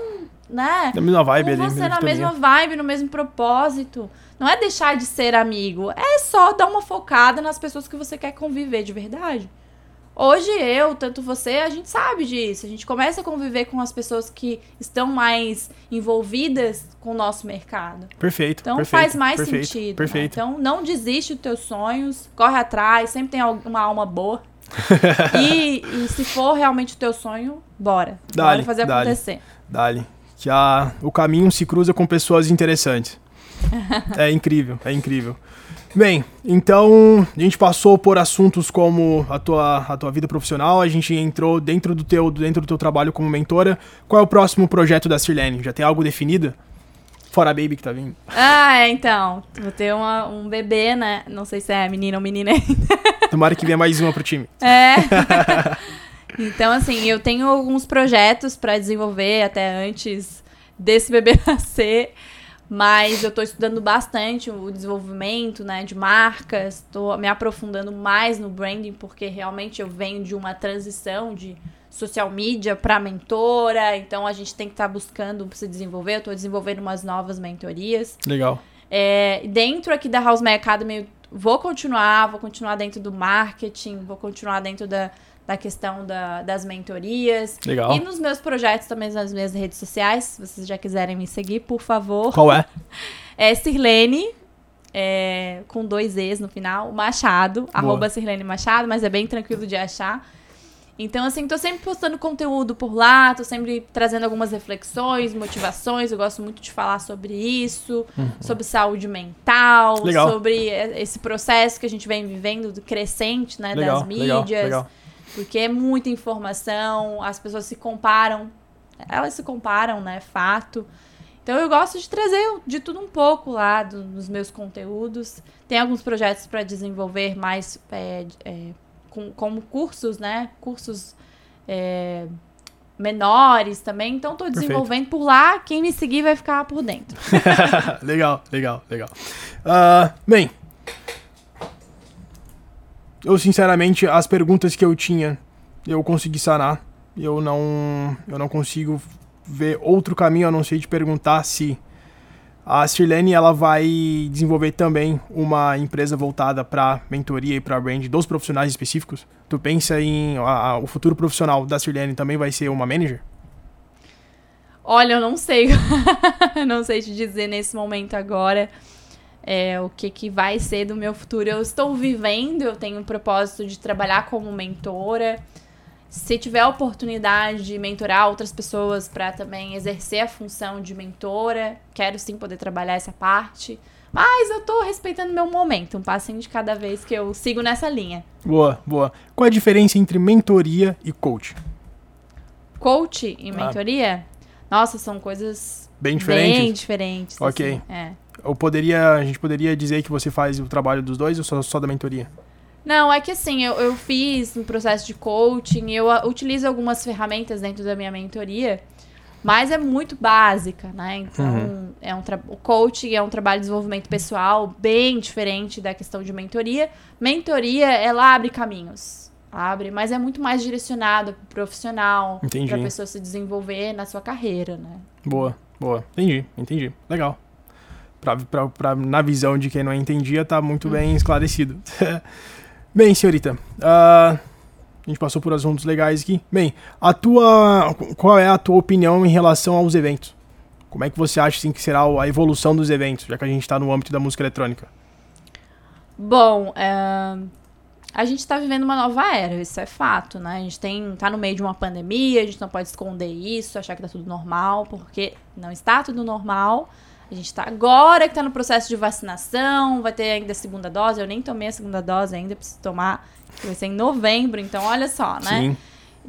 né? Na mesma vibe com ali. você na mesma vibe, no mesmo propósito. Não é deixar de ser amigo, é só dar uma focada nas pessoas que você quer conviver de verdade. Hoje eu, tanto você, a gente sabe disso. A gente começa a conviver com as pessoas que estão mais envolvidas com o nosso mercado. Perfeito. Então perfeito, faz mais perfeito, sentido. né? Perfeito. Então não desiste dos teus sonhos, corre atrás, sempre tem uma alma boa. e, e se for realmente o teu sonho, bora. Dale, bora fazer dale. acontecer. Dali. Que a, o caminho se cruza com pessoas interessantes. É incrível, é incrível. Bem, então a gente passou por assuntos como a tua, a tua vida profissional, a gente entrou dentro do, teu, dentro do teu trabalho como mentora. Qual é o próximo projeto da Sirlene? Já tem algo definido? Fora a Baby que tá vindo. Ah, é, então. Vou ter uma- um bebê, né? Não sei se é menina ou menina ainda. Tomara que venha mais uma pro time. É. então, assim, eu tenho alguns projetos pra desenvolver até antes desse bebê nascer. Mas eu tô estudando bastante o desenvolvimento, né, de marcas, tô me aprofundando mais no branding, porque realmente eu venho de uma transição de social media para mentora, então a gente tem que estar buscando se desenvolver, eu tô desenvolvendo umas novas mentorias. Legal. É, dentro aqui da House May Academy, eu vou continuar, vou continuar dentro do marketing, vou continuar dentro da, da questão da- das mentorias. Legal. E nos meus projetos também nas minhas redes sociais, se vocês já quiserem me seguir, por favor. Qual é? É Sirlene, é, com dois E's no final, Machado, arroba Sirlene Machado, mas é bem tranquilo de achar. Então, assim, tô sempre postando conteúdo por lá, tô sempre trazendo algumas reflexões, motivações. Eu gosto muito de falar sobre isso, sobre saúde mental, Uhum. Legal. sobre e- esse processo que a gente vem vivendo do crescente, né, Legal, das legal, mídias. legal. Porque é muita informação, as pessoas se comparam, elas se comparam, né? Fato. Então eu gosto de trazer de tudo um pouco lá do- dos meus conteúdos. Tem alguns projetos para desenvolver mais é, é, com, como cursos, né? Cursos é, menores também. Então Perfeito. desenvolvendo por lá. Quem me seguir vai ficar por dentro. legal, legal, legal. Ah, bem, eu sinceramente as perguntas que eu tinha eu consegui sanar. Eu não, eu não consigo ver outro caminho a não ser te perguntar se a Sirlene ela vai desenvolver também uma empresa voltada para mentoria e para brand dos profissionais específicos. Tu pensa em a- a- o futuro profissional da Sirlene também vai ser uma manager? Olha, eu não sei. não sei te dizer nesse momento agora é, o que, que vai ser do meu futuro. Eu estou vivendo, eu tenho o propósito de trabalhar como mentora. Se tiver a oportunidade de mentorar outras pessoas para também exercer a função de mentora, quero sim poder trabalhar essa parte. Mas eu tô respeitando meu momento, um passinho de cada vez que eu sigo nessa linha. Boa, boa. Qual a diferença entre mentoria e coach? Coach e mentoria? Ah. Nossa, são coisas bem diferentes. Bem diferentes. Ok. Assim, é. Ou poderia, a gente poderia dizer que você faz o trabalho dos dois ou só, só da mentoria? Não, é que assim, eu, eu fiz um processo de coaching, eu utilizo algumas ferramentas dentro da minha mentoria mas é muito básica, né? Então, uhum. é um o coaching é um trabalho de desenvolvimento pessoal bem diferente da questão de mentoria. Mentoria, ela abre caminhos, abre, mas é muito mais direcionada para o profissional, para a pessoa se desenvolver na sua carreira, né? Boa, boa. Entendi, entendi. Legal. Pra, pra, pra, na visão de quem não entendia, tá muito uhum. bem esclarecido. bem, senhorita, uh, a gente passou por assuntos legais aqui. Bem, a tua, qual é a tua opinião em relação aos eventos? Como é que você acha assim, que será a evolução dos eventos, já que a gente está no âmbito da música eletrônica? Bom, é, a gente está vivendo uma nova era, isso é fato, né? A gente tem, tá no meio de uma pandemia, a gente não pode esconder isso, achar que tá tudo normal, porque não está tudo normal. A gente está agora que está no processo de vacinação, vai ter ainda a segunda dose. Eu nem tomei a segunda dose ainda, preciso tomar que vai ser em novembro, então olha só, né? Sim.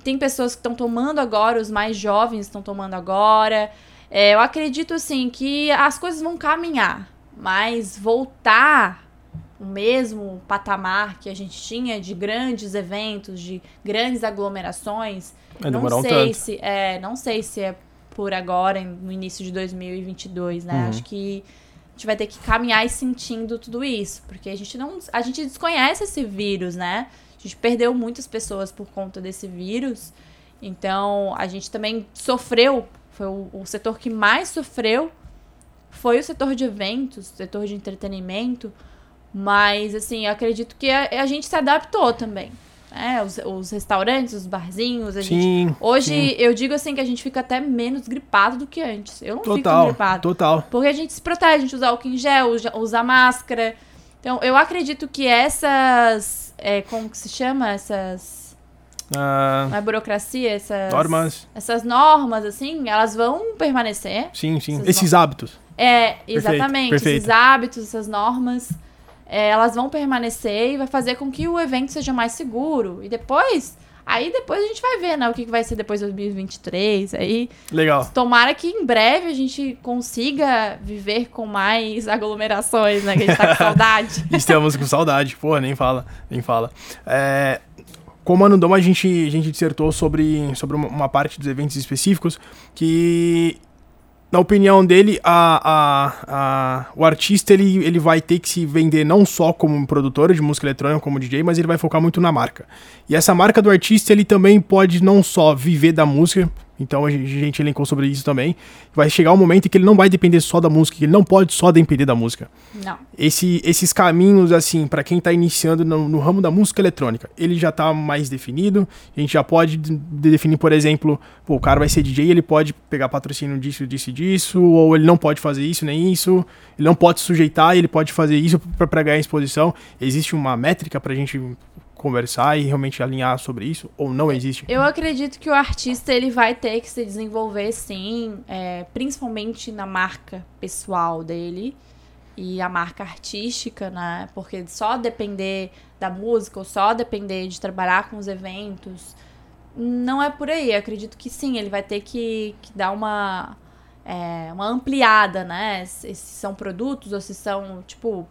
Tem pessoas que estão tomando agora, os mais jovens estão tomando agora. É, eu acredito, assim, que as coisas vão caminhar, mas voltar o mesmo patamar que a gente tinha de grandes eventos, de grandes aglomerações, é, não sei um se é, não sei se é por agora no início de 2022, né? Uhum. Acho que gente vai ter que caminhar e sentindo tudo isso, porque a gente não, a gente desconhece esse vírus, né? A gente perdeu muitas pessoas por conta desse vírus. Então, a gente também sofreu, foi o, o setor que mais sofreu foi o setor de eventos, o setor de entretenimento, mas assim, eu acredito que a, a gente se adaptou também. É, os, os, restaurantes, os barzinhos. A sim, gente, hoje sim. eu digo assim que a gente fica até menos gripado do que antes. Eu não total, fico gripado. Total. Porque a gente se protege, a gente usa álcool em gel, usa máscara. Então, eu acredito que essas. É, como que se chama? Essas. Uh, a burocracia, essas. Normas. Essas normas, assim, elas vão permanecer. Sim, sim. Esses hábitos. É, exatamente. Perfeito, perfeito. Esses hábitos, essas normas é, elas vão permanecer e vai fazer com que o evento seja mais seguro. E depois, aí depois a gente vai ver, né, o que vai ser depois de 2023. Aí, Legal. Tomara que em breve a gente consiga viver com mais aglomerações, né, que a gente tá com saudade. Estamos com saudade, pô, nem fala, nem fala. É, com o Mano Dom, a gente, a gente dissertou sobre, sobre uma parte dos eventos específicos que na opinião dele, a, a, a, o artista ele, ele vai ter que se vender não só como produtor de música eletrônica, como DJ, mas ele vai focar muito na marca. E essa marca do artista ele também pode não só viver da música, então a gente elencou sobre isso também. Vai chegar um momento em que ele não vai depender só da música, que ele não pode só depender da música. Não. Esse, esses caminhos, assim, para quem tá iniciando no, no, ramo da música eletrônica, ele já tá mais definido. A gente já pode definir, por exemplo, pô, o cara vai ser DJ, ele pode pegar patrocínio disso, disso e disso, ou ele não pode fazer isso nem isso, ele não pode se sujeitar, ele pode fazer isso para ganhar exposição. Existe uma métrica pra gente conversar e realmente alinhar sobre isso ou não existe? Eu acredito que o artista ele vai ter que se desenvolver sim, é, principalmente na marca pessoal dele e a marca artística, né? Porque só depender da música ou só depender de trabalhar com os eventos não é por aí. Eu acredito que sim, ele vai ter que, que dar uma é, uma ampliada, né? Se são produtos ou se são tipo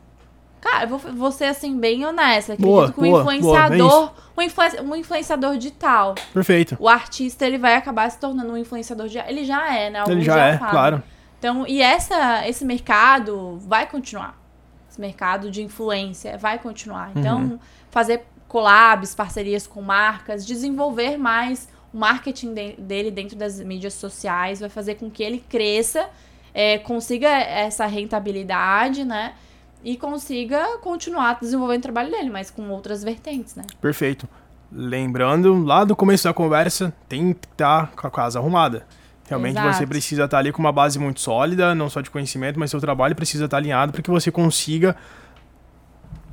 Cara, eu vou, vou ser assim, bem honesta. Acredito boa, que um boa, influenciador. Boa, um, influ, um influenciador digital. Perfeito. O artista, ele vai acabar se tornando um influenciador digital. Ele já é, né? Alguns ele já, já é, falam. claro. Então, e essa, esse mercado vai continuar. Esse mercado de influência vai continuar. Então, uhum. fazer collabs, parcerias com marcas, desenvolver mais o marketing de, dele dentro das mídias sociais, vai fazer com que ele cresça, é, consiga essa rentabilidade, né? E consiga continuar desenvolvendo o trabalho dele, mas com outras vertentes, né? Perfeito. Lembrando, lá do começo da conversa, tem que estar tá com a casa arrumada. Realmente Exato. você precisa estar tá ali com uma base muito sólida, não só de conhecimento, mas seu trabalho precisa estar tá alinhado para que você consiga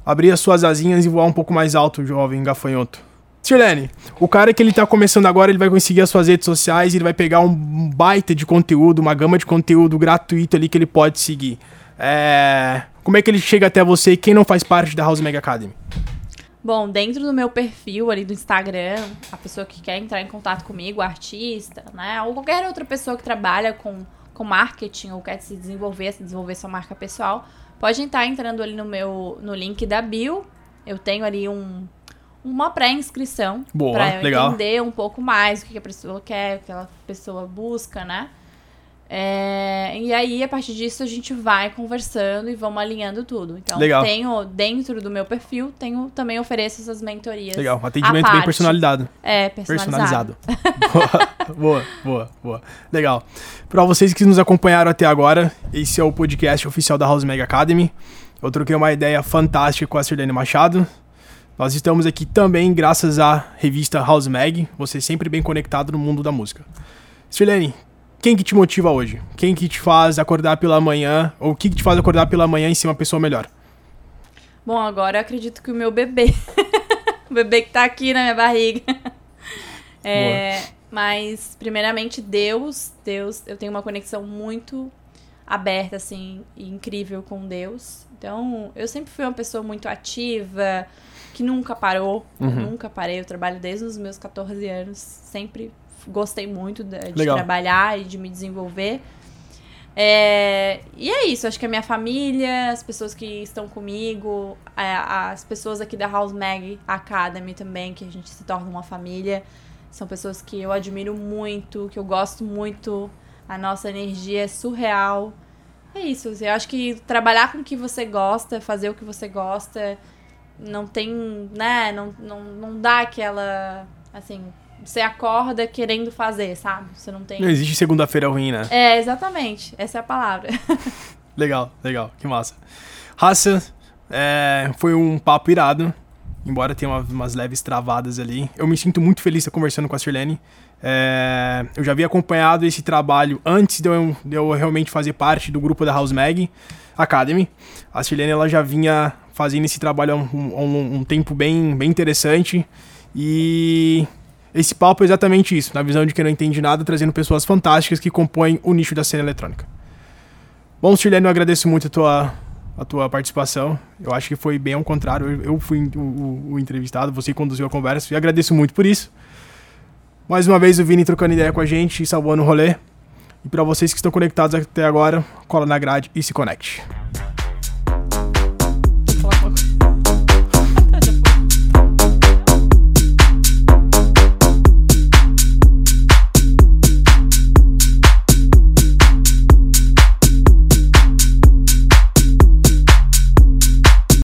abrir as suas asinhas e voar um pouco mais alto, jovem gafanhoto. Sirlene, o cara que ele tá começando agora, ele vai conseguir as suas redes sociais, ele vai pegar um baita de conteúdo, uma gama de conteúdo gratuito ali que ele pode seguir. É... Como é que ele chega até você e quem não faz parte da House Mega Academy? Bom, dentro do meu perfil ali do Instagram, a pessoa que quer entrar em contato comigo, artista, né? Ou qualquer outra pessoa que trabalha com, com marketing ou quer se desenvolver, se desenvolver sua marca pessoal, pode estar entrando ali no meu no link da bio. Eu tenho ali um, uma pré-inscrição para entender um pouco mais o que a pessoa quer, o que a pessoa busca, né? É, e aí, a partir disso, a gente vai conversando e vamos alinhando tudo. Então, Legal. tenho, dentro do meu perfil, tenho também ofereço essas mentorias. Legal, um atendimento bem personalizado. É, personalizado. personalizado. boa, boa, boa. Legal. Para vocês que nos acompanharam até agora, esse é o podcast oficial da House Mega Academy. Eu troquei uma ideia fantástica com a Sirlene Machado. Nós estamos aqui também graças à revista House Mag, você sempre bem conectado no mundo da música. Sirlene, quem que te motiva hoje? Quem que te faz acordar pela manhã? Ou o que, que te faz acordar pela manhã e ser uma pessoa melhor? Bom, agora eu acredito que o meu bebê. o bebê que tá aqui na minha barriga. é, mas, primeiramente, Deus. Deus, eu tenho uma conexão muito aberta, assim, e incrível com Deus. Então, eu sempre fui uma pessoa muito ativa, que nunca parou. Uhum. nunca parei. Eu trabalho desde os meus 14 anos. Sempre gostei muito de, de trabalhar e de me desenvolver. É, e é isso, acho que a minha família, as pessoas que estão comigo, as pessoas aqui da House Mag Academy também, que a gente se torna uma família, são pessoas que eu admiro muito, que eu gosto muito, a nossa energia é surreal. É isso, eu acho que trabalhar com o que você gosta, fazer o que você gosta, não tem, né, não, não, não dá aquela, assim, você acorda querendo fazer, sabe? Você não tem. Não existe segunda-feira ruim, né? É, exatamente. Essa é a palavra. legal, legal. Que massa. Raça, é, foi um papo irado. Embora tenha uma, umas leves travadas ali. Eu me sinto muito feliz de estar conversando com a Sirlene. É, eu já havia acompanhado esse trabalho antes de eu, de eu, realmente fazer parte do grupo da House Mag Academy. A Sirlene ela já vinha fazendo esse trabalho há um, um, um tempo bem, bem interessante. E esse papo é exatamente isso, na visão de quem não entende nada, trazendo pessoas fantásticas que compõem o nicho da cena eletrônica. Bom, Chileno, eu agradeço muito a tua, a tua participação. Eu acho que foi bem ao contrário. Eu fui o, o, o entrevistado, você conduziu a conversa e agradeço muito por isso. Mais uma vez o Vini trocando ideia com a gente e salvando o rolê. E para vocês que estão conectados até agora, cola na grade e se conecte.